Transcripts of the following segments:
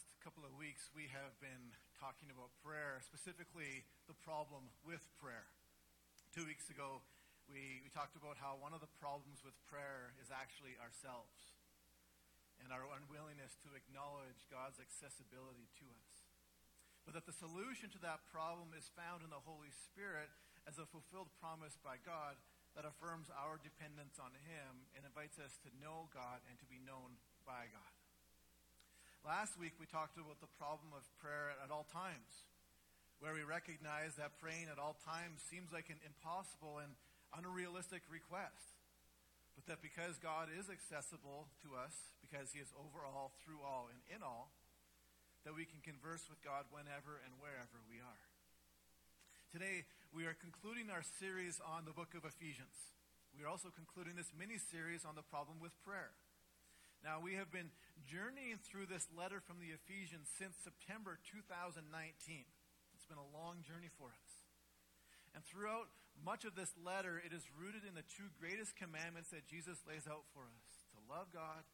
last couple of weeks, we have been talking about prayer, specifically the problem with prayer. Two weeks ago, we, we talked about how one of the problems with prayer is actually ourselves and our unwillingness to acknowledge God's accessibility to us. But that the solution to that problem is found in the Holy Spirit as a fulfilled promise by God that affirms our dependence on Him and invites us to know God and to be known by God. Last week we talked about the problem of prayer at all times, where we recognize that praying at all times seems like an impossible and unrealistic request. But that because God is accessible to us, because He is over all, through all, and in all, that we can converse with God whenever and wherever we are. Today, we are concluding our series on the book of Ephesians. We are also concluding this mini series on the problem with prayer. Now, we have been journeying through this letter from the Ephesians since September 2019. It's been a long journey for us. And throughout much of this letter, it is rooted in the two greatest commandments that Jesus lays out for us to love God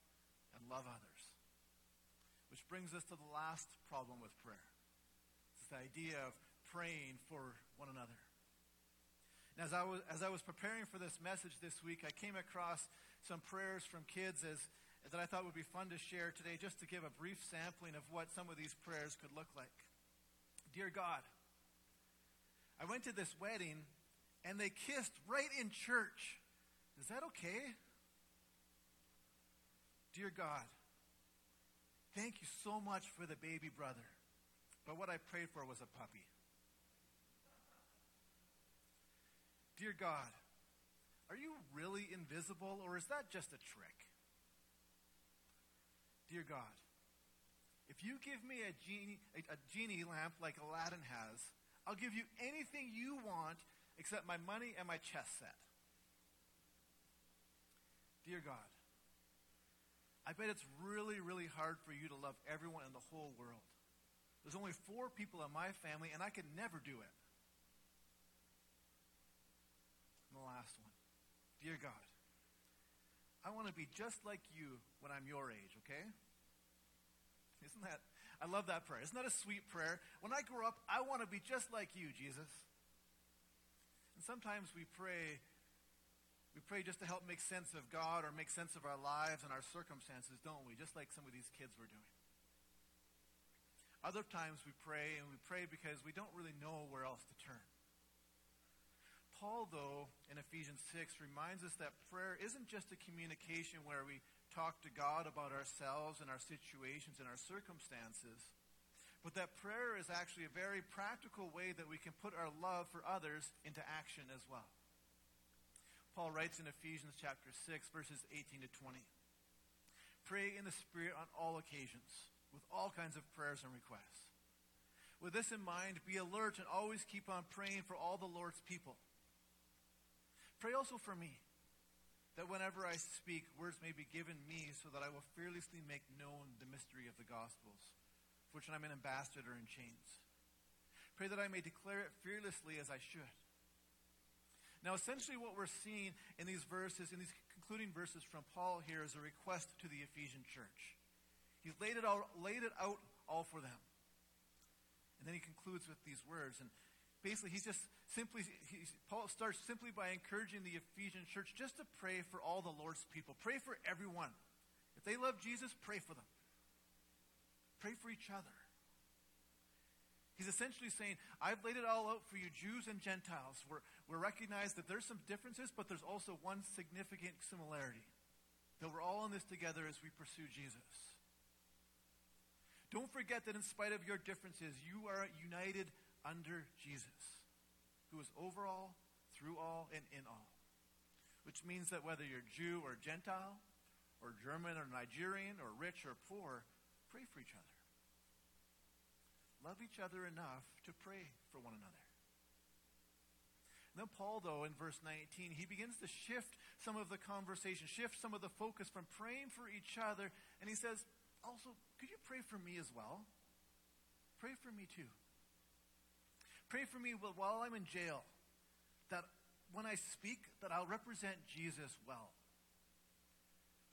and love others. Which brings us to the last problem with prayer this idea of praying for one another. And as I was, as I was preparing for this message this week, I came across some prayers from kids as that I thought would be fun to share today just to give a brief sampling of what some of these prayers could look like. Dear God, I went to this wedding and they kissed right in church. Is that okay? Dear God, thank you so much for the baby brother, but what I prayed for was a puppy. Dear God, are you really invisible or is that just a trick? Dear God, if you give me a genie, a, a genie lamp like Aladdin has, I'll give you anything you want except my money and my chess set. Dear God, I bet it's really, really hard for you to love everyone in the whole world. There's only four people in my family, and I could never do it. And the last one. Dear God, I want to be just like you when I'm your age, okay? Isn't that, I love that prayer. Isn't that a sweet prayer? When I grow up, I want to be just like you, Jesus. And sometimes we pray, we pray just to help make sense of God or make sense of our lives and our circumstances, don't we? Just like some of these kids were doing. Other times we pray, and we pray because we don't really know where else to turn. Paul, though, in Ephesians 6, reminds us that prayer isn't just a communication where we talk to God about ourselves and our situations and our circumstances, but that prayer is actually a very practical way that we can put our love for others into action as well. Paul writes in Ephesians chapter 6, verses 18 to 20. Pray in the Spirit on all occasions, with all kinds of prayers and requests. With this in mind, be alert and always keep on praying for all the Lord's people. Pray also for me, that whenever I speak, words may be given me so that I will fearlessly make known the mystery of the Gospels, for which I'm an ambassador in chains. Pray that I may declare it fearlessly as I should. Now, essentially, what we're seeing in these verses, in these concluding verses from Paul here, is a request to the Ephesian church. He's laid it out, laid it out all for them. And then he concludes with these words. And basically, he's just simply, he's, Paul starts simply by encouraging the Ephesian church just to pray for all the Lord's people. Pray for everyone. If they love Jesus, pray for them. Pray for each other. He's essentially saying, I've laid it all out for you, Jews and Gentiles. We're, we recognize that there's some differences, but there's also one significant similarity. That we're all in this together as we pursue Jesus. Don't forget that in spite of your differences, you are united under Jesus, who is over all, through all, and in all. Which means that whether you're Jew or Gentile, or German or Nigerian, or rich or poor, pray for each other. Love each other enough to pray for one another. Then Paul, though, in verse 19, he begins to shift some of the conversation, shift some of the focus from praying for each other, and he says, also, could you pray for me as well? Pray for me too. Pray for me while I'm in jail that when I speak that I'll represent Jesus well.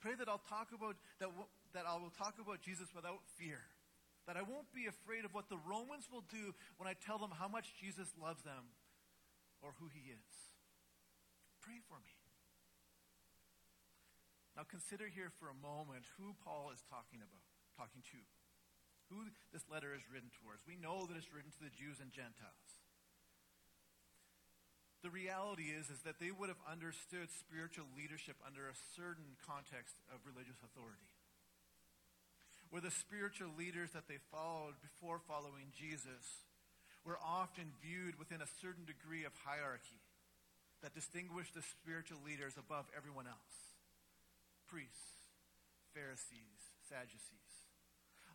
Pray that I'll talk about that, that I will talk about Jesus without fear. That I won't be afraid of what the Romans will do when I tell them how much Jesus loves them or who he is. Pray for me. Now consider here for a moment who Paul is talking about, talking to. Who this letter is written towards. We know that it's written to the Jews and Gentiles. The reality is, is that they would have understood spiritual leadership under a certain context of religious authority where the spiritual leaders that they followed before following Jesus were often viewed within a certain degree of hierarchy that distinguished the spiritual leaders above everyone else priests, Pharisees, Sadducees.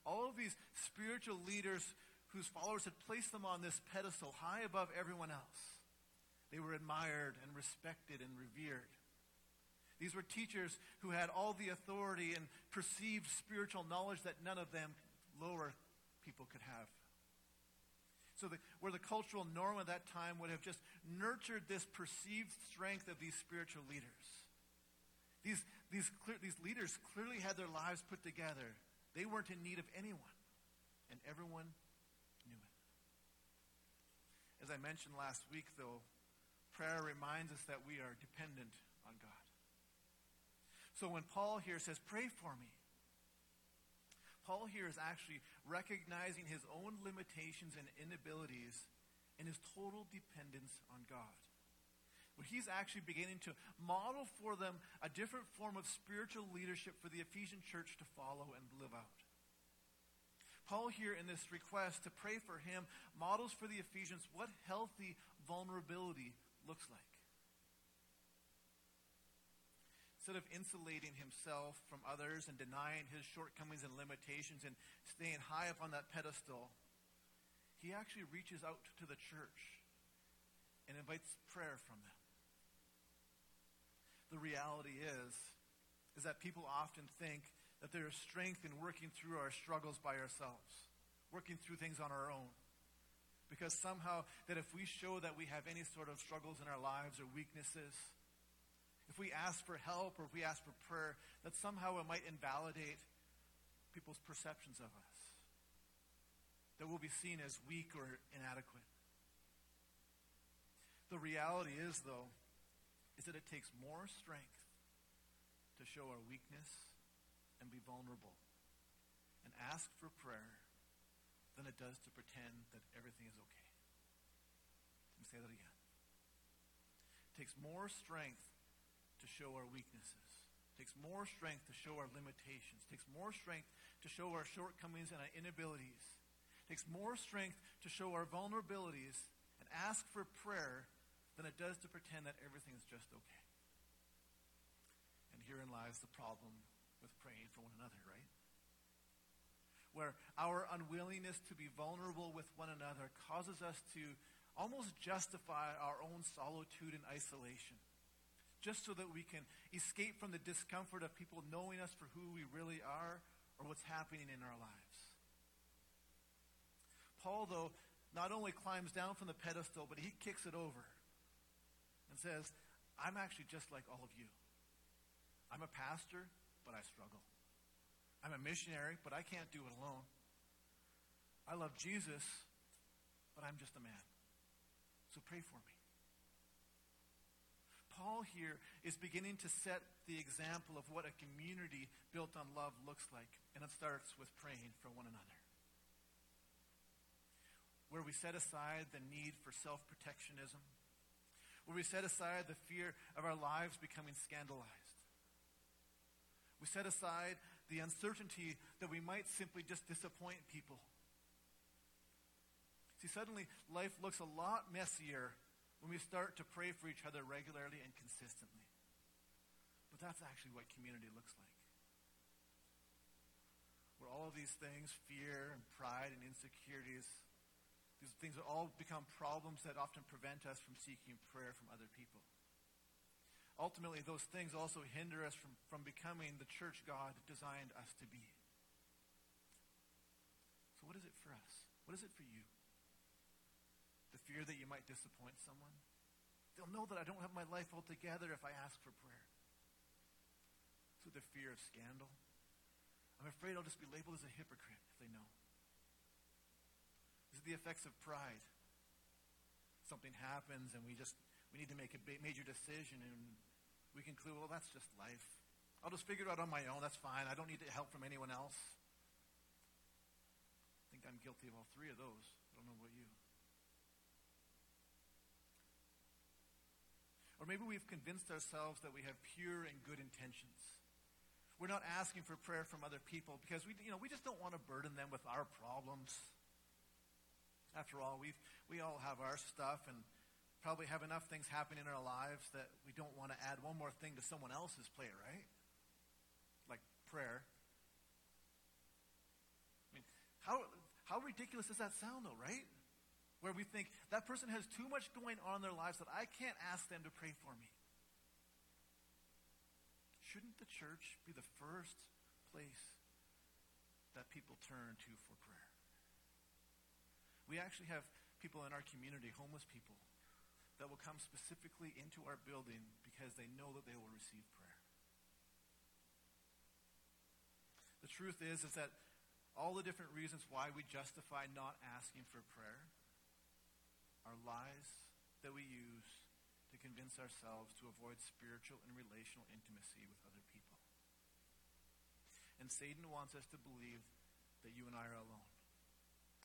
All of these spiritual leaders whose followers had placed them on this pedestal high above everyone else. They were admired and respected and revered. These were teachers who had all the authority and perceived spiritual knowledge that none of them lower people could have. So, the, where the cultural norm of that time would have just nurtured this perceived strength of these spiritual leaders. These, these, clear, these leaders clearly had their lives put together. They weren't in need of anyone, and everyone knew it. As I mentioned last week, though, prayer reminds us that we are dependent on God. So when Paul here says, pray for me, Paul here is actually recognizing his own limitations and inabilities and his total dependence on God. But he's actually beginning to model for them a different form of spiritual leadership for the Ephesian church to follow and live out. Paul here in this request to pray for him models for the Ephesians what healthy vulnerability looks like. instead of insulating himself from others and denying his shortcomings and limitations and staying high up on that pedestal, he actually reaches out to the church and invites prayer from them. The reality is, is that people often think that there is strength in working through our struggles by ourselves, working through things on our own. Because somehow, that if we show that we have any sort of struggles in our lives or weaknesses, if we ask for help or if we ask for prayer, that somehow it might invalidate people's perceptions of us. That we'll be seen as weak or inadequate. The reality is, though, is that it takes more strength to show our weakness and be vulnerable and ask for prayer than it does to pretend that everything is okay. Let me say that again. It takes more strength to show our weaknesses. It takes more strength to show our limitations. It takes more strength to show our shortcomings and our inabilities. It takes more strength to show our vulnerabilities and ask for prayer than it does to pretend that everything is just okay. And herein lies the problem with praying for one another, right? Where our unwillingness to be vulnerable with one another causes us to almost justify our own solitude and isolation just so that we can escape from the discomfort of people knowing us for who we really are or what's happening in our lives. Paul, though, not only climbs down from the pedestal, but he kicks it over says, I'm actually just like all of you. I'm a pastor, but I struggle. I'm a missionary, but I can't do it alone. I love Jesus, but I'm just a man. So pray for me. Paul here is beginning to set the example of what a community built on love looks like. And it starts with praying for one another. Where we set aside the need for self protectionism, where we set aside the fear of our lives becoming scandalized. We set aside the uncertainty that we might simply just disappoint people. See, suddenly life looks a lot messier when we start to pray for each other regularly and consistently. But that's actually what community looks like. Where all of these things, fear and pride and insecurities, these things all become problems that often prevent us from seeking prayer from other people. Ultimately, those things also hinder us from, from becoming the church God designed us to be. So, what is it for us? What is it for you? The fear that you might disappoint someone. They'll know that I don't have my life all together if I ask for prayer. So the fear of scandal. I'm afraid I'll just be labeled as a hypocrite if they know. Is the effects of pride? Something happens and we just we need to make a major decision and we conclude, well, that's just life. I'll just figure it out on my own. That's fine. I don't need help from anyone else. I think I'm guilty of all three of those. I don't know about you. Or maybe we've convinced ourselves that we have pure and good intentions. We're not asking for prayer from other people because we, you know, we just don't want to burden them with our problems. After all, we we all have our stuff and probably have enough things happening in our lives that we don't want to add one more thing to someone else's plate, right? Like prayer. I mean, how, how ridiculous does that sound, though, right? Where we think that person has too much going on in their lives that I can't ask them to pray for me. Shouldn't the church be the first place that people turn to for prayer? We actually have people in our community, homeless people, that will come specifically into our building because they know that they will receive prayer. The truth is, is that all the different reasons why we justify not asking for prayer are lies that we use to convince ourselves to avoid spiritual and relational intimacy with other people. And Satan wants us to believe that you and I are alone,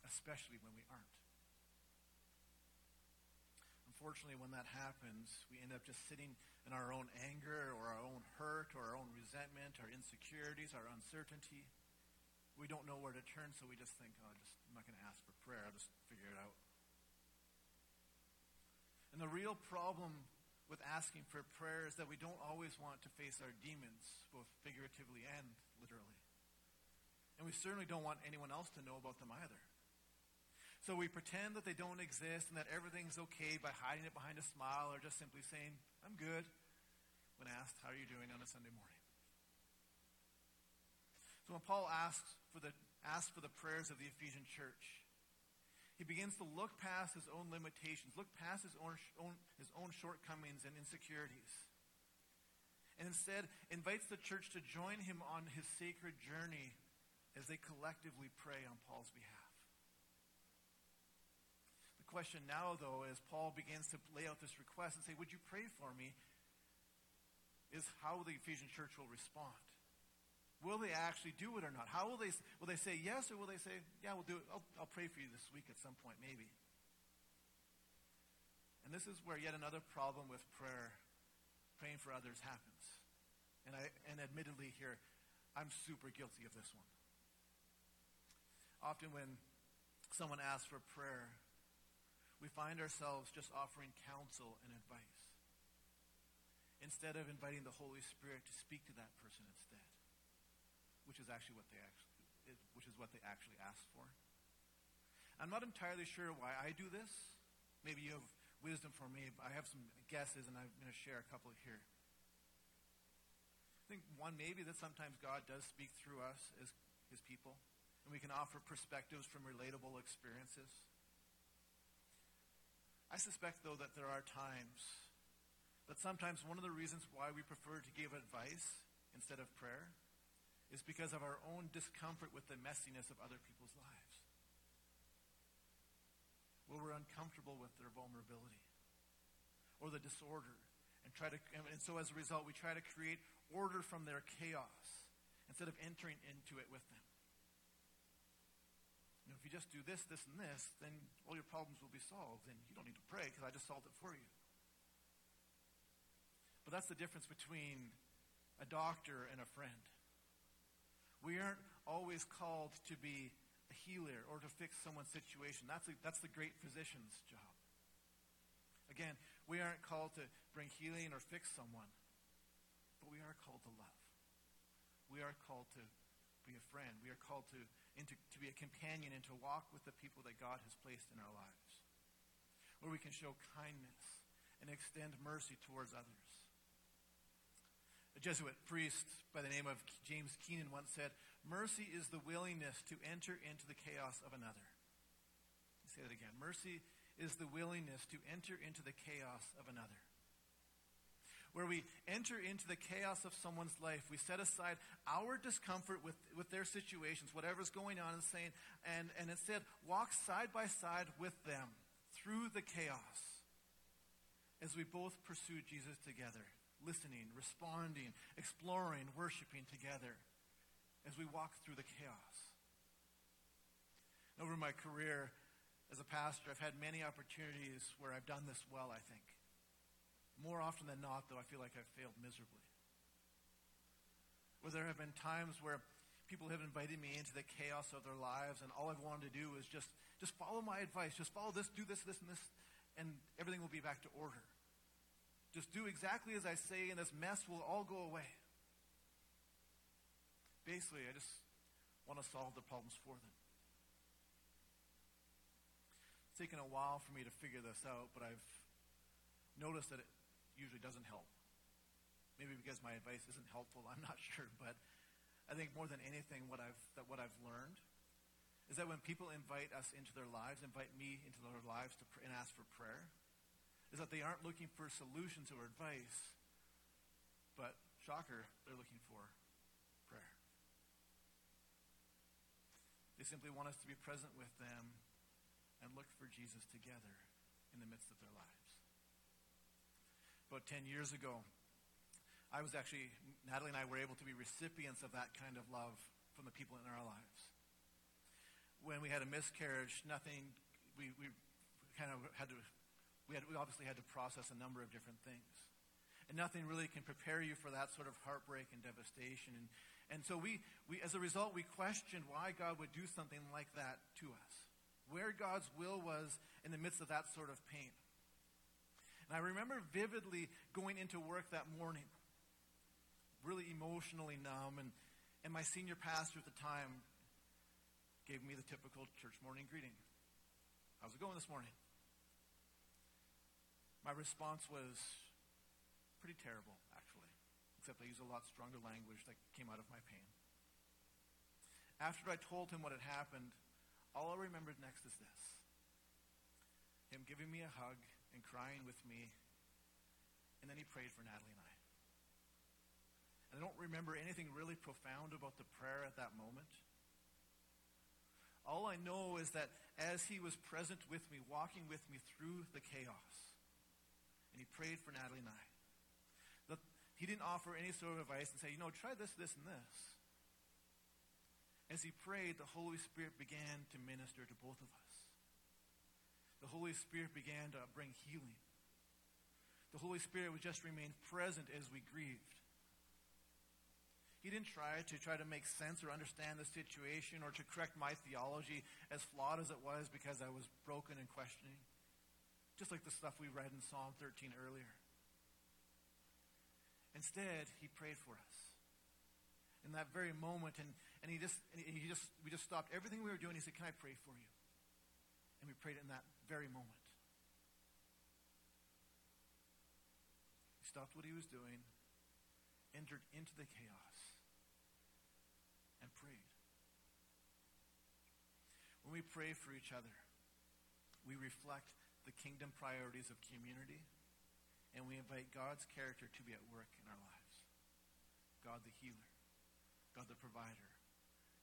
especially when we aren't unfortunately, when that happens, we end up just sitting in our own anger or our own hurt or our own resentment, our insecurities, our uncertainty. We don't know where to turn, so we just think, oh, just, I'm not going to ask for prayer. I'll just figure it out. And the real problem with asking for prayer is that we don't always want to face our demons, both figuratively and literally. And we certainly don't want anyone else to know about them either. So we pretend that they don't exist and that everything's okay by hiding it behind a smile or just simply saying, I'm good, when asked, How are you doing on a Sunday morning? So when Paul asks for the, asks for the prayers of the Ephesian church, he begins to look past his own limitations, look past his own, own, his own shortcomings and insecurities, and instead invites the church to join him on his sacred journey as they collectively pray on Paul's behalf question now, though, as Paul begins to lay out this request and say, Would you pray for me? is how the Ephesian church will respond. Will they actually do it or not? How will they, will they say yes or will they say, yeah, we'll do it. I'll, I'll pray for you this week at some point, maybe. And this is where yet another problem with prayer, praying for others, happens. And, I, and admittedly here, I'm super guilty of this one. Often when someone asks for prayer, we find ourselves just offering counsel and advice instead of inviting the Holy Spirit to speak to that person instead, which is actually what they actually, which is what they actually asked for. I'm not entirely sure why I do this. Maybe you have wisdom for me. I have some guesses, and I'm going to share a couple here. I think one, maybe that sometimes God does speak through us as his people, and we can offer perspectives from relatable experiences. I suspect, though, that there are times that sometimes one of the reasons why we prefer to give advice instead of prayer is because of our own discomfort with the messiness of other people's lives. Where we're uncomfortable with their vulnerability or the disorder. And, try to, and so as a result, we try to create order from their chaos instead of entering into it with them. You know, if you just do this, this, and this, then all your problems will be solved, and you don't need to pray because I just solved it for you. But that's the difference between a doctor and a friend. We aren't always called to be a healer or to fix someone's situation. That's, a, that's the great physician's job. Again, we aren't called to bring healing or fix someone, but we are called to love. We are called to be a friend. We are called to and to, to be a companion and to walk with the people that God has placed in our lives, where we can show kindness and extend mercy towards others. A Jesuit priest by the name of James Keenan once said, Mercy is the willingness to enter into the chaos of another. I'll say that again. Mercy is the willingness to enter into the chaos of another. Where we enter into the chaos of someone's life. We set aside our discomfort with, with their situations, whatever's going on, and saying, and, and instead walk side by side with them through the chaos as we both pursue Jesus together, listening, responding, exploring, worshiping together as we walk through the chaos. Over my career as a pastor, I've had many opportunities where I've done this well, I think. More often than not, though, I feel like I've failed miserably. Where there have been times where people have invited me into the chaos of their lives, and all I've wanted to do is just, just follow my advice. Just follow this, do this, this, and this, and everything will be back to order. Just do exactly as I say, and this mess will all go away. Basically, I just want to solve the problems for them. It's taken a while for me to figure this out, but I've noticed that it usually doesn't help. Maybe because my advice isn't helpful, I'm not sure, but I think more than anything, what I've, that what I've learned is that when people invite us into their lives, invite me into their lives to pr- and ask for prayer, is that they aren't looking for solutions or advice, but shocker, they're looking for prayer. They simply want us to be present with them and look for Jesus together in the midst of their lives. About 10 years ago, I was actually, Natalie and I were able to be recipients of that kind of love from the people in our lives. When we had a miscarriage, nothing, we, we kind of had to, we, had, we obviously had to process a number of different things. And nothing really can prepare you for that sort of heartbreak and devastation. And, and so we, we, as a result, we questioned why God would do something like that to us. Where God's will was in the midst of that sort of pain. And I remember vividly going into work that morning really emotionally numb. And, and my senior pastor at the time gave me the typical church morning greeting. How's it going this morning? My response was pretty terrible, actually, except I used a lot stronger language that came out of my pain. After I told him what had happened, all I remembered next is this him giving me a hug and crying with me, and then he prayed for Natalie and I. And I don't remember anything really profound about the prayer at that moment. All I know is that as he was present with me, walking with me through the chaos, and he prayed for Natalie and I, that he didn't offer any sort of advice and say, you know, try this, this, and this. As he prayed, the Holy Spirit began to minister to both of us. The Holy Spirit began to bring healing. The Holy Spirit would just remain present as we grieved. He didn't try to try to make sense or understand the situation or to correct my theology as flawed as it was because I was broken and questioning. Just like the stuff we read in Psalm 13 earlier. Instead, he prayed for us. In that very moment, and, and he just and he just we just stopped everything we were doing. He said, Can I pray for you? And we prayed in that very moment. He stopped what he was doing, entered into the chaos and prayed. When we pray for each other, we reflect the kingdom priorities of community, and we invite God's character to be at work in our lives. God the healer, God the provider,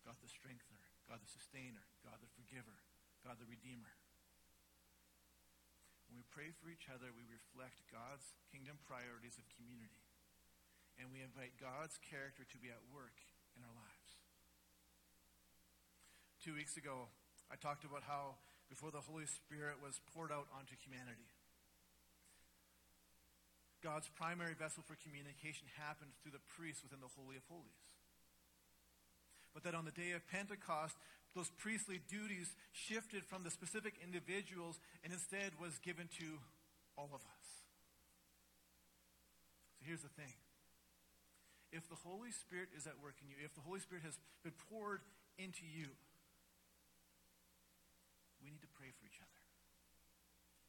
God the strengthener, God the sustainer, God the forgiver, God the redeemer. When we pray for each other, we reflect God's kingdom priorities of community, and we invite God's character to be at work in our lives two weeks ago, I talked about how before the Holy Spirit was poured out onto humanity, God's primary vessel for communication happened through the priests within the Holy of Holies. But that on the day of Pentecost, those priestly duties shifted from the specific individuals and instead was given to all of us. So here's the thing. If the Holy Spirit is at work in you, if the Holy Spirit has been poured into you, we need to pray for each other.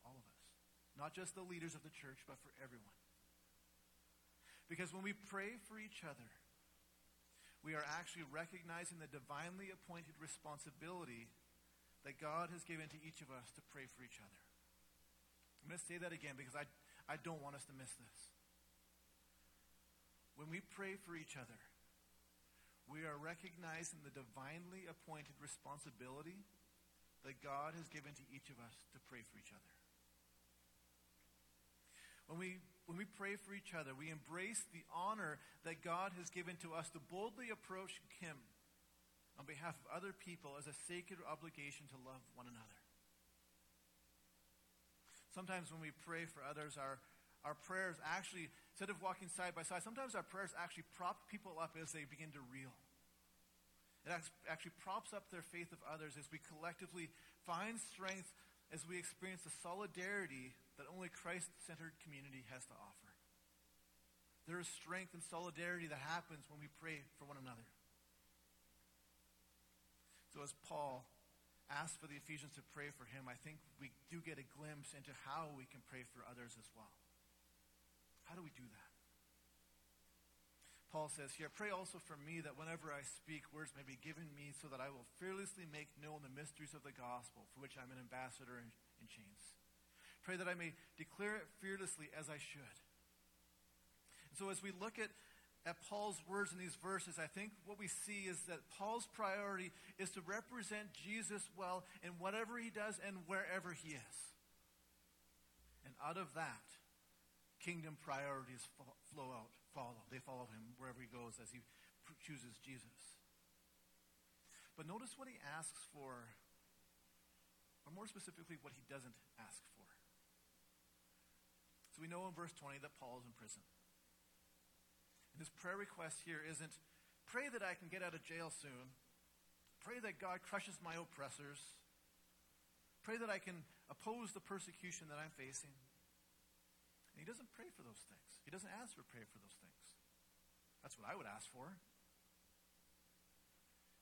All of us. Not just the leaders of the church, but for everyone. Because when we pray for each other, we are actually recognizing the divinely appointed responsibility that God has given to each of us to pray for each other. I'm going to say that again because I, I don't want us to miss this. when we pray for each other, we are recognizing the divinely appointed responsibility that God has given to each of us to pray for each other. When we, when we pray for each other, we embrace the honor that God has given to us to boldly approach Him on behalf of other people as a sacred obligation to love one another. Sometimes when we pray for others, our, our prayers actually, instead of walking side by side, sometimes our prayers actually prop people up as they begin to reel. It actually props up their faith of others as we collectively find strength as we experience the solidarity that only Christ centered community has to offer. There is strength and solidarity that happens when we pray for one another. So, as Paul ask for the Ephesians to pray for him, I think we do get a glimpse into how we can pray for others as well. How do we do that? Paul says here, Pray also for me that whenever I speak, words may be given me so that I will fearlessly make known the mysteries of the gospel, for which I'm an ambassador in, in chains. Pray that I may declare it fearlessly as I should. And so as we look at at Paul's words in these verses, I think what we see is that Paul's priority is to represent Jesus well in whatever he does and wherever he is. And out of that, kingdom priorities flow out, follow. They follow him wherever he goes as he chooses Jesus. But notice what he asks for, or more specifically, what he doesn't ask for. We know in verse 20 that Paul is in prison. And his prayer request here isn't, pray that I can get out of jail soon. Pray that God crushes my oppressors. Pray that I can oppose the persecution that I'm facing. And he doesn't pray for those things. He doesn't ask for prayer for those things. That's what I would ask for.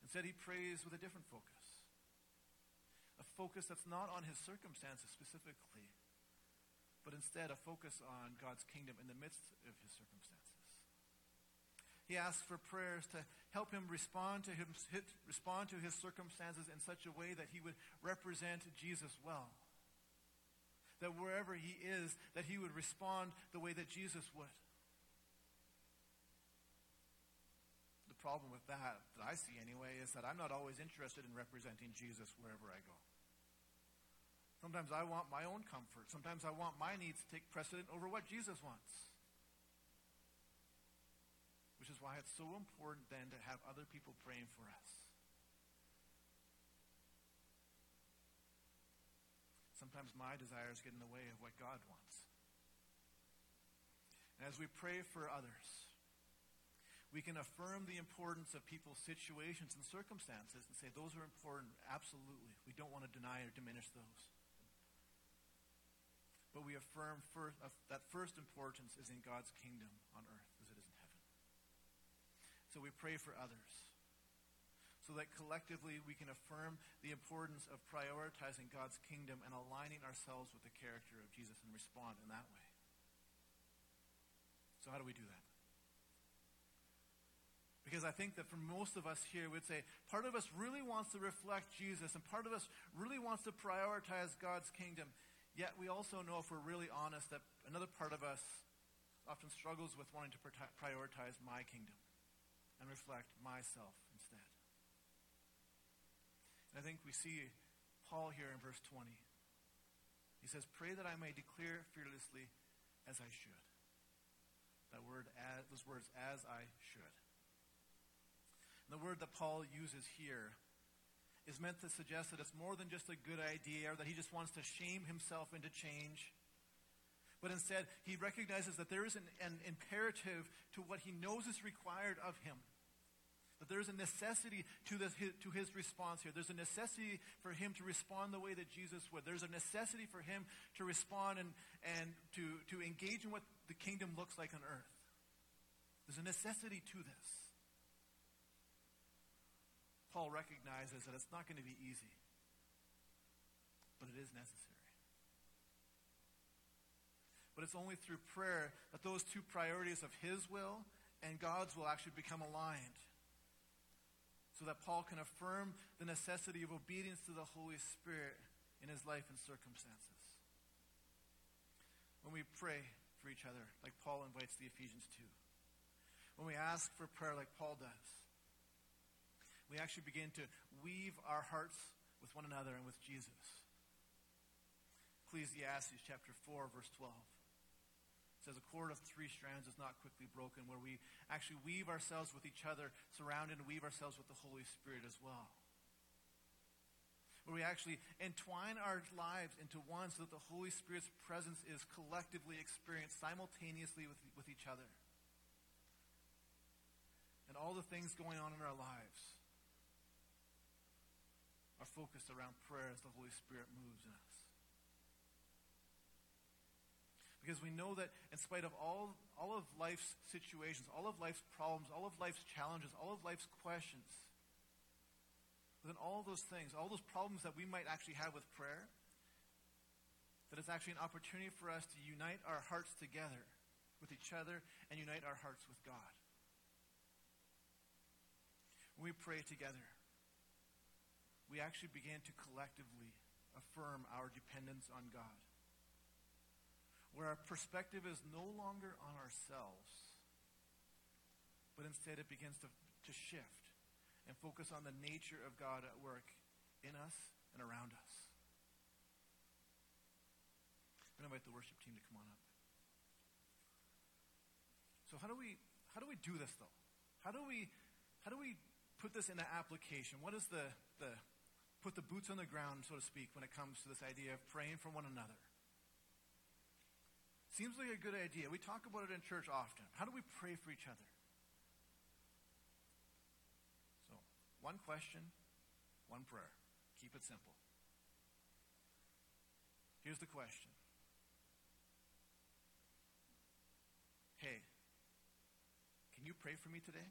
Instead, he prays with a different focus. A focus that's not on his circumstances specifically, but instead a focus on God's kingdom in the midst of his circumstances. He asks for prayers to help him respond to, him, respond to his circumstances in such a way that he would represent Jesus well. That wherever he is, that he would respond the way that Jesus would. The problem with that, that I see anyway, is that I'm not always interested in representing Jesus wherever I go. Sometimes I want my own comfort. Sometimes I want my needs to take precedent over what Jesus wants. Which is why it's so important then to have other people praying for us. Sometimes my desires get in the way of what God wants. And as we pray for others, we can affirm the importance of people's situations and circumstances and say those are important, absolutely. We don't want to deny or diminish those. But we affirm first, uh, that first importance is in God's kingdom on earth. As it is in heaven. So we pray for others so that collectively we can affirm the importance of prioritizing God's kingdom and aligning ourselves with the character of Jesus and respond in that way. So, how do we do that? Because I think that for most of us here, we'd say part of us really wants to reflect Jesus, and part of us really wants to prioritize God's kingdom. Yet we also know, if we're really honest, that another part of us often struggles with wanting to prioritize my kingdom and reflect myself instead. And I think we see Paul here in verse 20. He says, Pray that I may declare fearlessly as I should. That word, as, those words, as I should. And the word that Paul uses here is meant to suggest that it's more than just a good idea or that he just wants to shame himself into change. But instead, he recognizes that there is an, an imperative to what he knows is required of him. That there's a necessity to, this, to his response here. There's a necessity for him to respond the way that Jesus would. There's a necessity for him to respond and, and to, to engage in what the kingdom looks like on earth. There's a necessity to this. Paul recognizes that it's not going to be easy, but it is necessary. But it's only through prayer that those two priorities of his will and God's will actually become aligned so that Paul can affirm the necessity of obedience to the Holy Spirit in his life and circumstances. When we pray for each other, like Paul invites the Ephesians to, when we ask for prayer like Paul does, we actually begin to weave our hearts with one another and with Jesus. Ecclesiastes chapter 4, verse 12. Says, A cord of three strands is not quickly broken, where we actually weave ourselves with each other, surrounded and weave ourselves with the Holy Spirit as well. Where we actually entwine our lives into one so that the Holy Spirit's presence is collectively experienced simultaneously with, with each other. And all the things going on in our lives are focused around prayer as the Holy Spirit moves in us. Because we know that in spite of all, all of life's situations, all of life's problems, all of life's challenges, all of life's questions, within all those things, all those problems that we might actually have with prayer, that it's actually an opportunity for us to unite our hearts together with each other and unite our hearts with God. We pray together, we actually began to collectively affirm our dependence on God where our perspective is no longer on ourselves, but instead it begins to, to shift and focus on the nature of God at work in us and around us. I'm going to invite the worship team to come on up. So how do we how do we do this though? How do we how do we put this into application? What is the the put the boots on the ground, so to speak, when it comes to this idea of praying for one another? Seems like a good idea. We talk about it in church often. How do we pray for each other? So, one question, one prayer. Keep it simple. Here's the question Hey, can you pray for me today?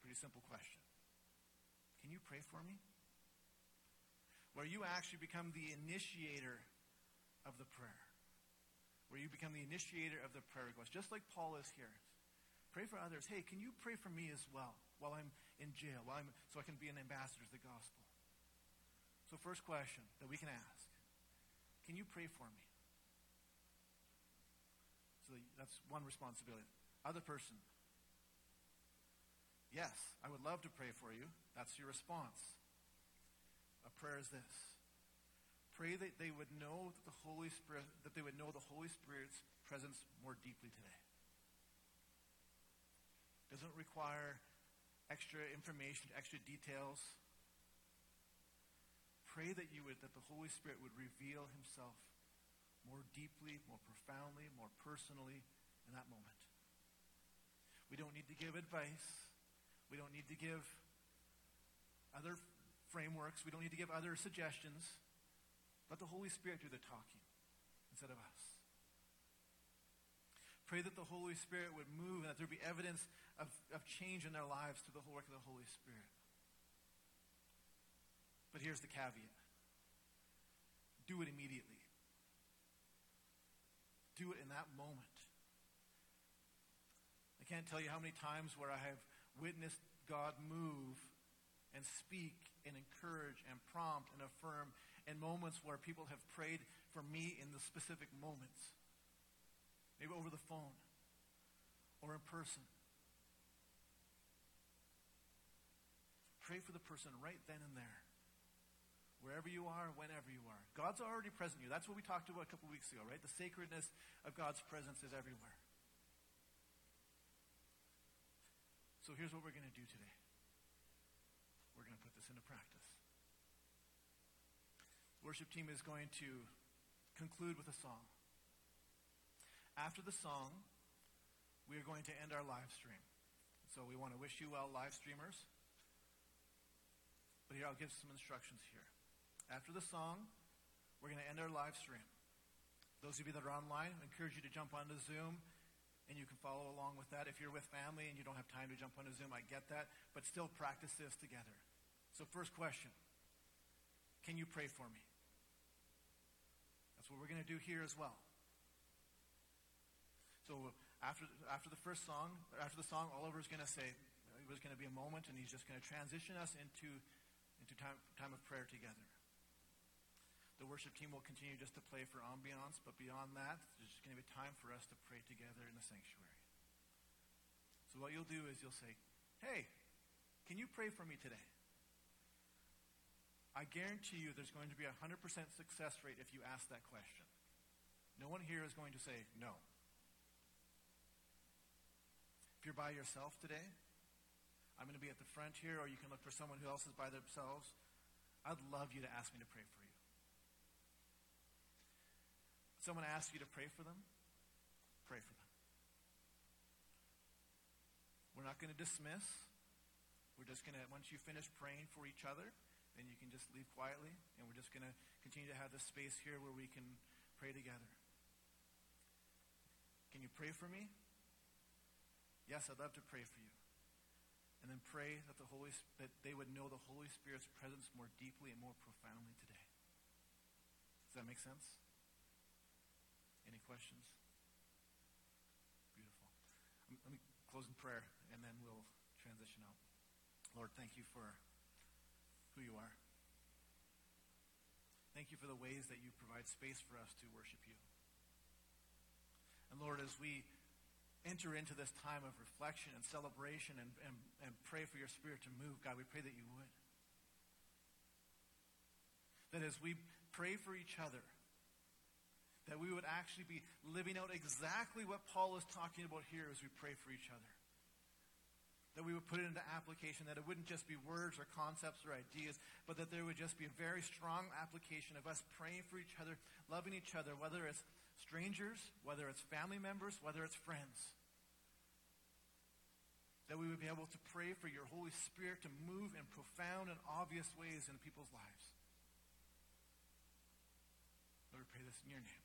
Pretty simple question. Can you pray for me? Where you actually become the initiator of the prayer where you become the initiator of the prayer request, just like Paul is here. Pray for others. Hey, can you pray for me as well while I'm in jail, while I'm, so I can be an ambassador of the gospel? So, first question that we can ask Can you pray for me? So that's one responsibility. Other person. Yes, I would love to pray for you. That's your response. A prayer is this pray that they would know that the Holy Spirit, that they would know the Holy Spirit's presence more deeply today. Doesn't require extra information, extra details. Pray that you would, that the Holy Spirit would reveal himself more deeply, more profoundly, more personally in that moment. We don't need to give advice. We don't need to give other frameworks. We don't need to give other suggestions. Let the Holy Spirit do the talking instead of us. Pray that the Holy Spirit would move and that there would be evidence of, of change in their lives through the work of the Holy Spirit. But here's the caveat do it immediately, do it in that moment. I can't tell you how many times where I have witnessed God move and speak and encourage and prompt and affirm in moments where people have prayed for me in the specific moments. Maybe over the phone or in person. Pray for the person right then and there. Wherever you are, whenever you are. God's already present you. That's what we talked about a couple weeks ago, right? The sacredness of God's presence is everywhere. So here's what we're going to do today. We're going to put this into practice worship team is going to conclude with a song. After the song, we are going to end our live stream. So we want to wish you well, live streamers. But here, I'll give some instructions here. After the song, we're going to end our live stream. Those of you that are online, I encourage you to jump onto Zoom and you can follow along with that. If you're with family and you don't have time to jump onto Zoom, I get that. But still practice this together. So, first question Can you pray for me? That's what we're going to do here as well. So after, after the first song, after the song, Oliver's going to say, it was going to be a moment, and he's just going to transition us into, into time, time of prayer together. The worship team will continue just to play for ambiance, but beyond that, there's going to be time for us to pray together in the sanctuary. So what you'll do is you'll say, Hey, can you pray for me today? I guarantee you there's going to be a 100% success rate if you ask that question. No one here is going to say no. If you're by yourself today, I'm going to be at the front here, or you can look for someone who else is by themselves. I'd love you to ask me to pray for you. Someone asks you to pray for them, pray for them. We're not going to dismiss. We're just going to, once you finish praying for each other, then you can just leave quietly, and we're just going to continue to have this space here where we can pray together. Can you pray for me? Yes, I'd love to pray for you. And then pray that the Holy that they would know the Holy Spirit's presence more deeply and more profoundly today. Does that make sense? Any questions? Beautiful. Um, let me close in prayer, and then we'll transition out. Lord, thank you for who you are. Thank you for the ways that you provide space for us to worship you. And Lord, as we enter into this time of reflection and celebration and, and, and pray for your spirit to move, God, we pray that you would. That as we pray for each other, that we would actually be living out exactly what Paul is talking about here as we pray for each other. That we would put it into application, that it wouldn't just be words or concepts or ideas, but that there would just be a very strong application of us praying for each other, loving each other, whether it's strangers, whether it's family members, whether it's friends. That we would be able to pray for your Holy Spirit to move in profound and obvious ways in people's lives. Lord, pray this in your name.